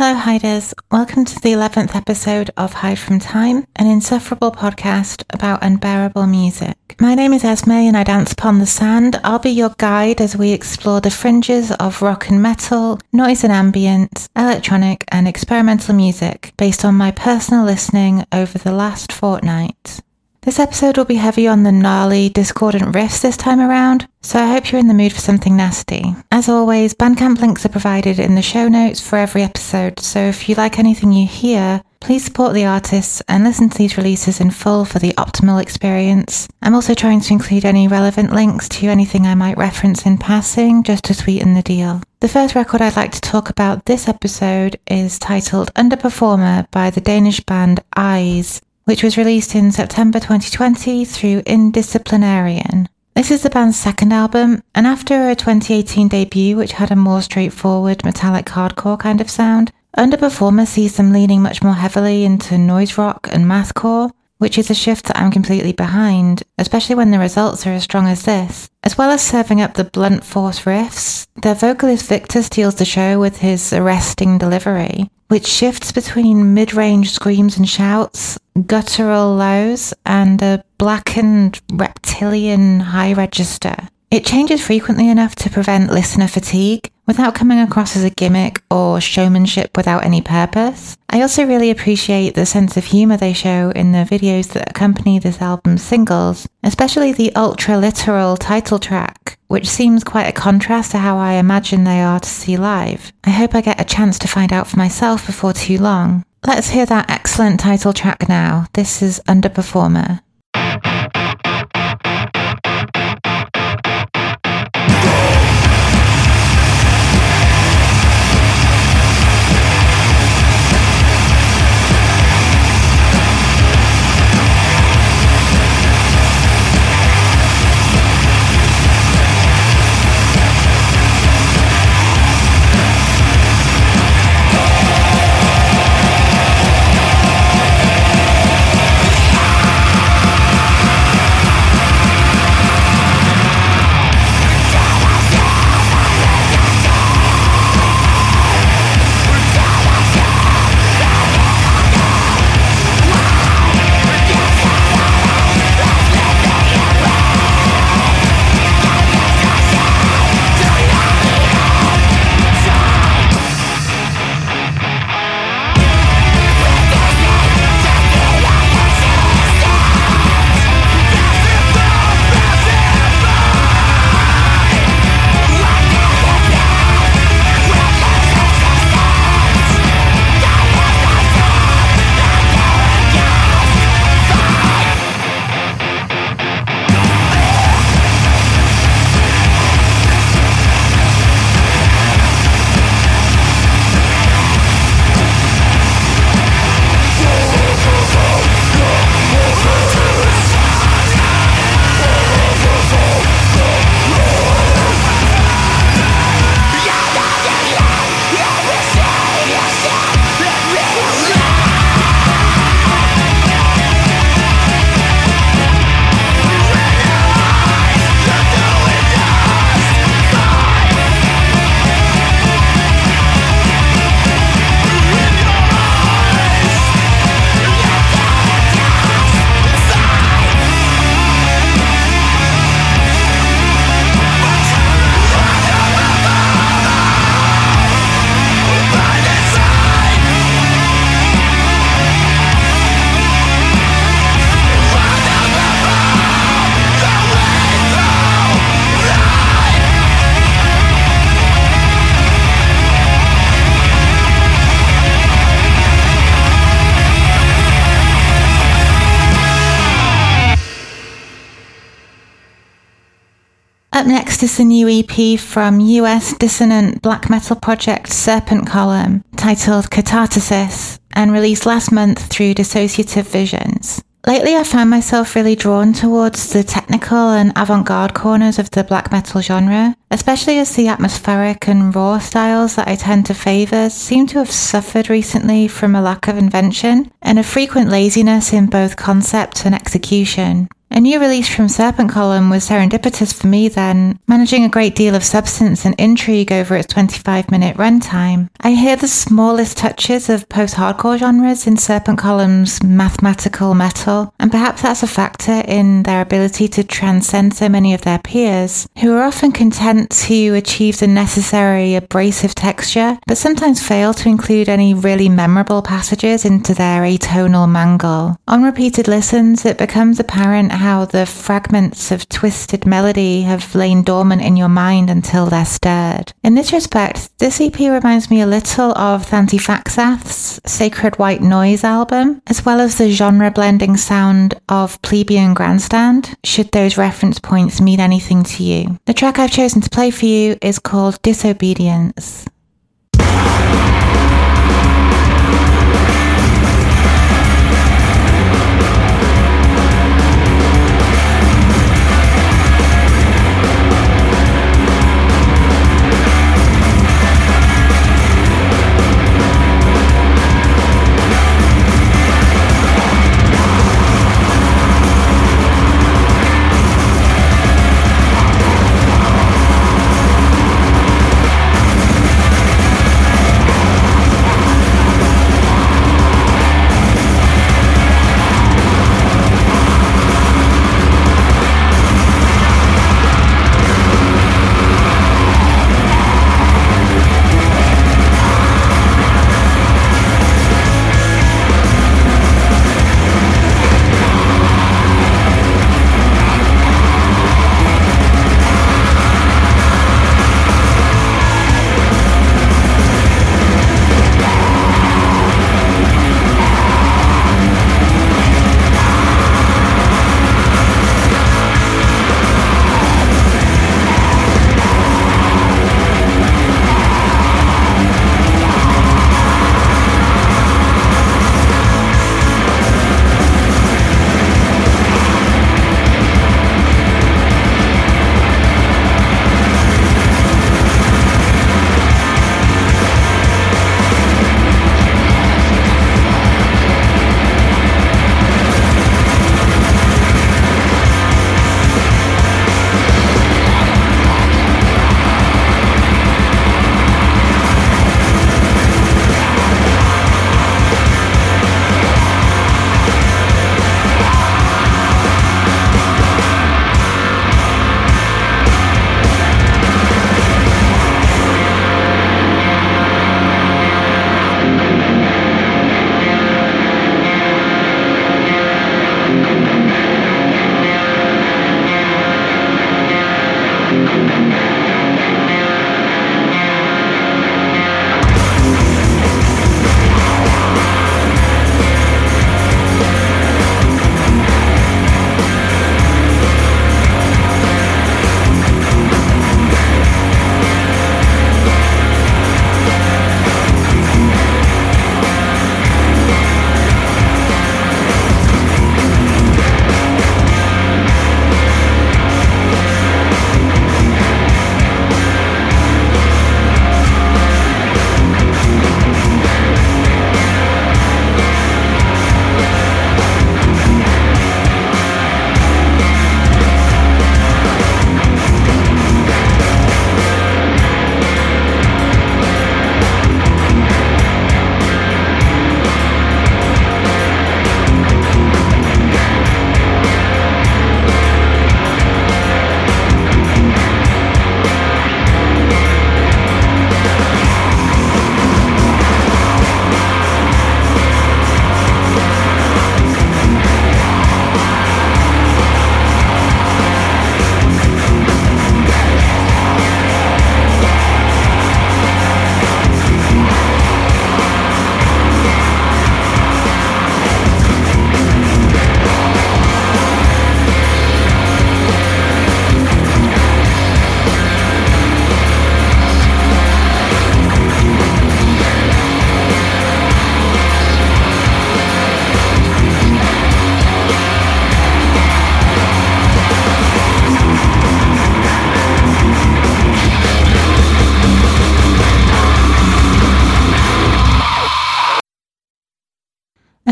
Hello, Hiders. Welcome to the 11th episode of Hide from Time, an insufferable podcast about unbearable music. My name is Esme and I dance upon the sand. I'll be your guide as we explore the fringes of rock and metal, noise and ambient, electronic and experimental music based on my personal listening over the last fortnight. This episode will be heavy on the gnarly, discordant riffs this time around, so I hope you're in the mood for something nasty. As always, Bandcamp links are provided in the show notes for every episode, so if you like anything you hear, please support the artists and listen to these releases in full for the optimal experience. I'm also trying to include any relevant links to anything I might reference in passing just to sweeten the deal. The first record I'd like to talk about this episode is titled Underperformer by the Danish band Eyes which was released in September 2020 through Indisciplinarian. This is the band's second album, and after a 2018 debut which had a more straightforward metallic hardcore kind of sound, Underperformer sees them leaning much more heavily into noise rock and mathcore, which is a shift that I'm completely behind, especially when the results are as strong as this. As well as serving up the blunt force riffs, their vocalist Victor steals the show with his arresting delivery, which shifts between mid range screams and shouts, guttural lows, and a blackened reptilian high register. It changes frequently enough to prevent listener fatigue without coming across as a gimmick or showmanship without any purpose. I also really appreciate the sense of humour they show in the videos that accompany this album's singles, especially the ultra literal title track, which seems quite a contrast to how I imagine they are to see live. I hope I get a chance to find out for myself before too long. Let's hear that excellent title track now. This is Underperformer. Next is the new EP from US dissonant black metal project Serpent Column, titled Katartisis, and released last month through Dissociative Visions. Lately, I found myself really drawn towards the technical and avant garde corners of the black metal genre, especially as the atmospheric and raw styles that I tend to favour seem to have suffered recently from a lack of invention and a frequent laziness in both concept and execution. A new release from Serpent Column was serendipitous for me then, managing a great deal of substance and intrigue over its 25 minute runtime. I hear the smallest touches of post hardcore genres in Serpent Column's mathematical metal, and perhaps that's a factor in their ability to transcend so many of their peers, who are often content to achieve the necessary abrasive texture, but sometimes fail to include any really memorable passages into their atonal mangle. On repeated listens, it becomes apparent how the fragments of twisted melody have lain dormant in your mind until they're stirred. In this respect, this EP reminds me a little of Thantifaxath's Sacred White Noise album, as well as the genre blending sound of Plebeian Grandstand, should those reference points mean anything to you. The track I've chosen to play for you is called Disobedience.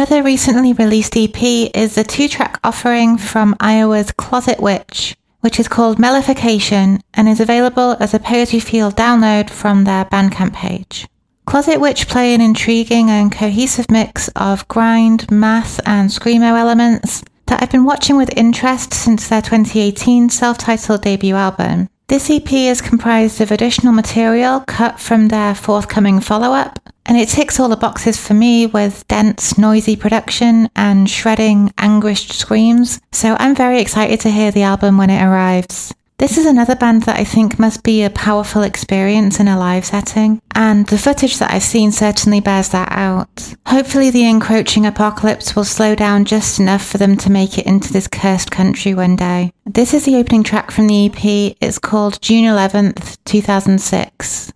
Another recently released EP is the two track offering from Iowa's Closet Witch, which is called Mellification and is available as a Poetry Field download from their Bandcamp page. Closet Witch play an intriguing and cohesive mix of grind, math, and screamo elements that I've been watching with interest since their 2018 self titled debut album. This EP is comprised of additional material cut from their forthcoming follow up, and it ticks all the boxes for me with dense, noisy production and shredding, anguished screams, so I'm very excited to hear the album when it arrives. This is another band that I think must be a powerful experience in a live setting, and the footage that I've seen certainly bears that out. Hopefully, the encroaching apocalypse will slow down just enough for them to make it into this cursed country one day. This is the opening track from the EP. It's called June 11th, 2006.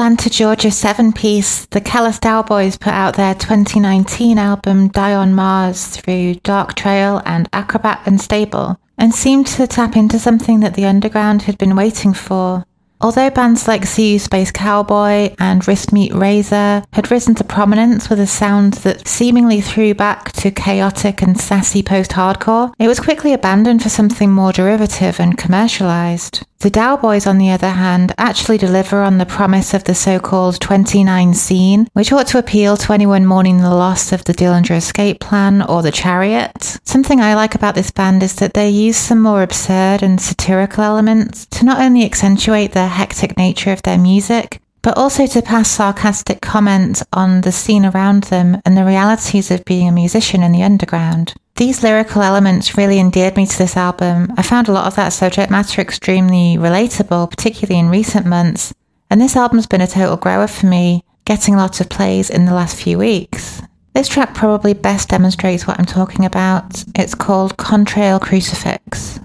Atlanta, Georgia seven piece, the Callous Daoboys put out their 2019 album Die on Mars through Dark Trail and Acrobat Unstable, and seemed to tap into something that the underground had been waiting for Although bands like You Space Cowboy and Wrist Meet Razor had risen to prominence with a sound that seemingly threw back to chaotic and sassy post hardcore, it was quickly abandoned for something more derivative and commercialized. The Daoboys, on the other hand, actually deliver on the promise of the so-called 29 scene, which ought to appeal to anyone mourning the loss of the Dillinger escape plan or the chariot. Something I like about this band is that they use some more absurd and satirical elements to not only accentuate the hectic nature of their music, but also to pass sarcastic comment on the scene around them and the realities of being a musician in the underground. These lyrical elements really endeared me to this album. I found a lot of that subject matter extremely relatable, particularly in recent months, and this album's been a total grower for me, getting lots of plays in the last few weeks. This track probably best demonstrates what I'm talking about. It's called Contrail Crucifix.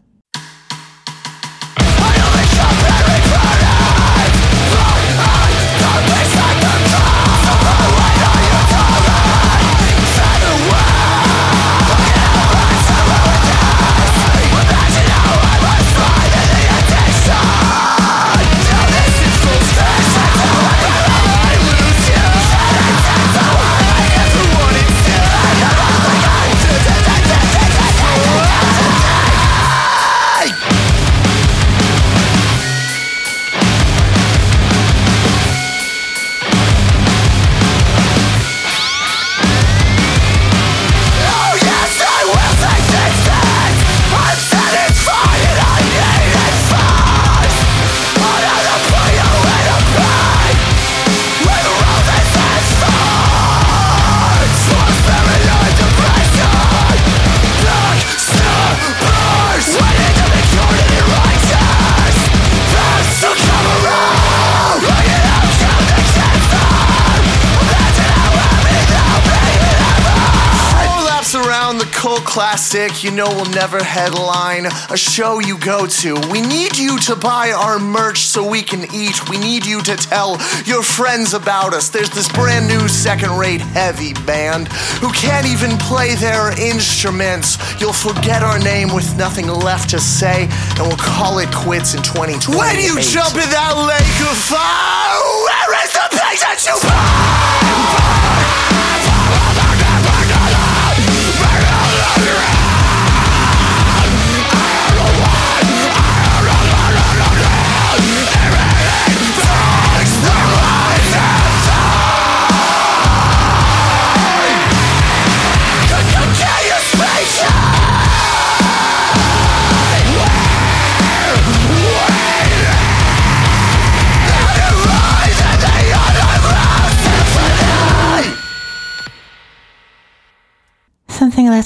Sick, you know we'll never headline a show you go to. We need you to buy our merch so we can eat. We need you to tell your friends about us. There's this brand new second rate heavy band who can't even play their instruments. You'll forget our name with nothing left to say, and we'll call it quits in 2020. When you jump in that lake of fire, where is the place that you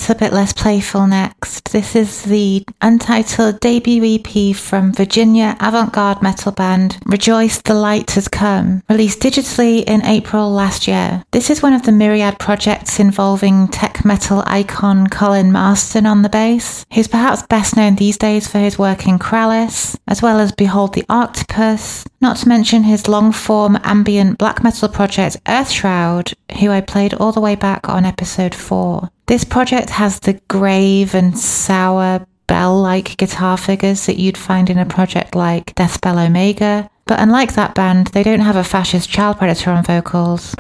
A bit less playful next. This is the untitled debut EP from Virginia avant garde metal band Rejoice the Light Has Come, released digitally in April last year. This is one of the myriad projects involving tech metal icon Colin Marston on the bass, who's perhaps best known these days for his work in Krallice, as well as Behold the Arctopus, not to mention his long form ambient black metal project Earthshroud, who I played all the way back on episode 4. This project has the grave and sour bell like guitar figures that you'd find in a project like Deathspell Omega, but unlike that band, they don't have a fascist child predator on vocals.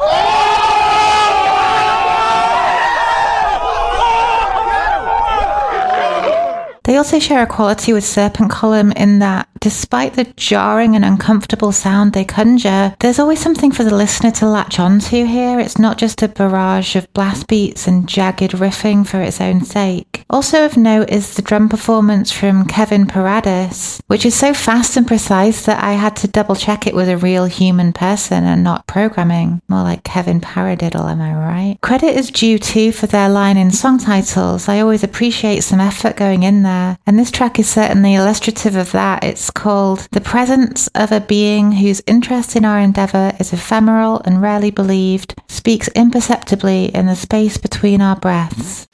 They also share a quality with Serpent Column in that, despite the jarring and uncomfortable sound they conjure, there's always something for the listener to latch onto here. It's not just a barrage of blast beats and jagged riffing for its own sake. Also of note is the drum performance from Kevin Paradis, which is so fast and precise that I had to double check it was a real human person and not programming. More like Kevin Paradiddle, am I right? Credit is due too for their line in song titles. I always appreciate some effort going in there there. And this track is certainly illustrative of that. It's called The Presence of a Being Whose Interest in Our Endeavour is Ephemeral and Rarely Believed, speaks imperceptibly in the space between our breaths.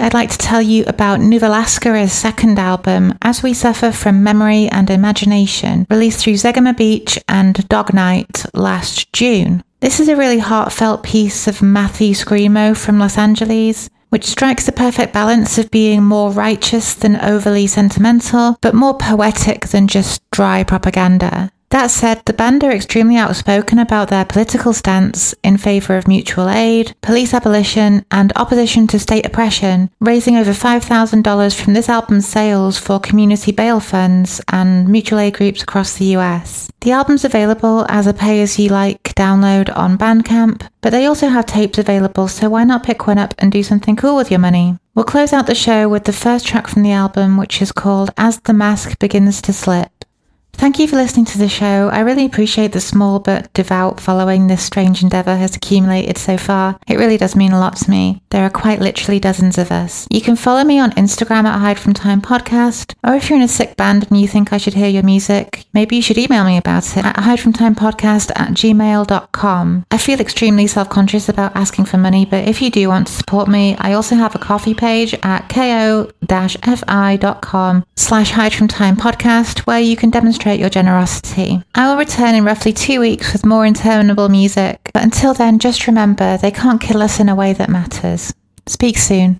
I'd like to tell you about Nuvelaskera's second album, As We Suffer from Memory and Imagination, released through Zegama Beach and Dog Night last June. This is a really heartfelt piece of mathy Screamo from Los Angeles, which strikes the perfect balance of being more righteous than overly sentimental, but more poetic than just dry propaganda. That said, the band are extremely outspoken about their political stance in favour of mutual aid, police abolition, and opposition to state oppression, raising over $5,000 from this album's sales for community bail funds and mutual aid groups across the US. The album's available as a pay as you like download on Bandcamp, but they also have tapes available, so why not pick one up and do something cool with your money? We'll close out the show with the first track from the album, which is called As the Mask Begins to Slip. Thank you for listening to the show. I really appreciate the small but devout following this strange endeavour has accumulated so far. It really does mean a lot to me. There are quite literally dozens of us. You can follow me on Instagram at Hide From Time Podcast, or if you're in a sick band and you think I should hear your music, maybe you should email me about it at hidefromtimepodcast at gmail.com. I feel extremely self-conscious about asking for money, but if you do want to support me, I also have a Ko-fi page at ko-fi.com slash Hide From Time Podcast where you can demonstrate demonstrate your generosity. I will return in roughly two weeks with more interminable music, but until then, just remember they can't kill us in a way that matters. Speak soon.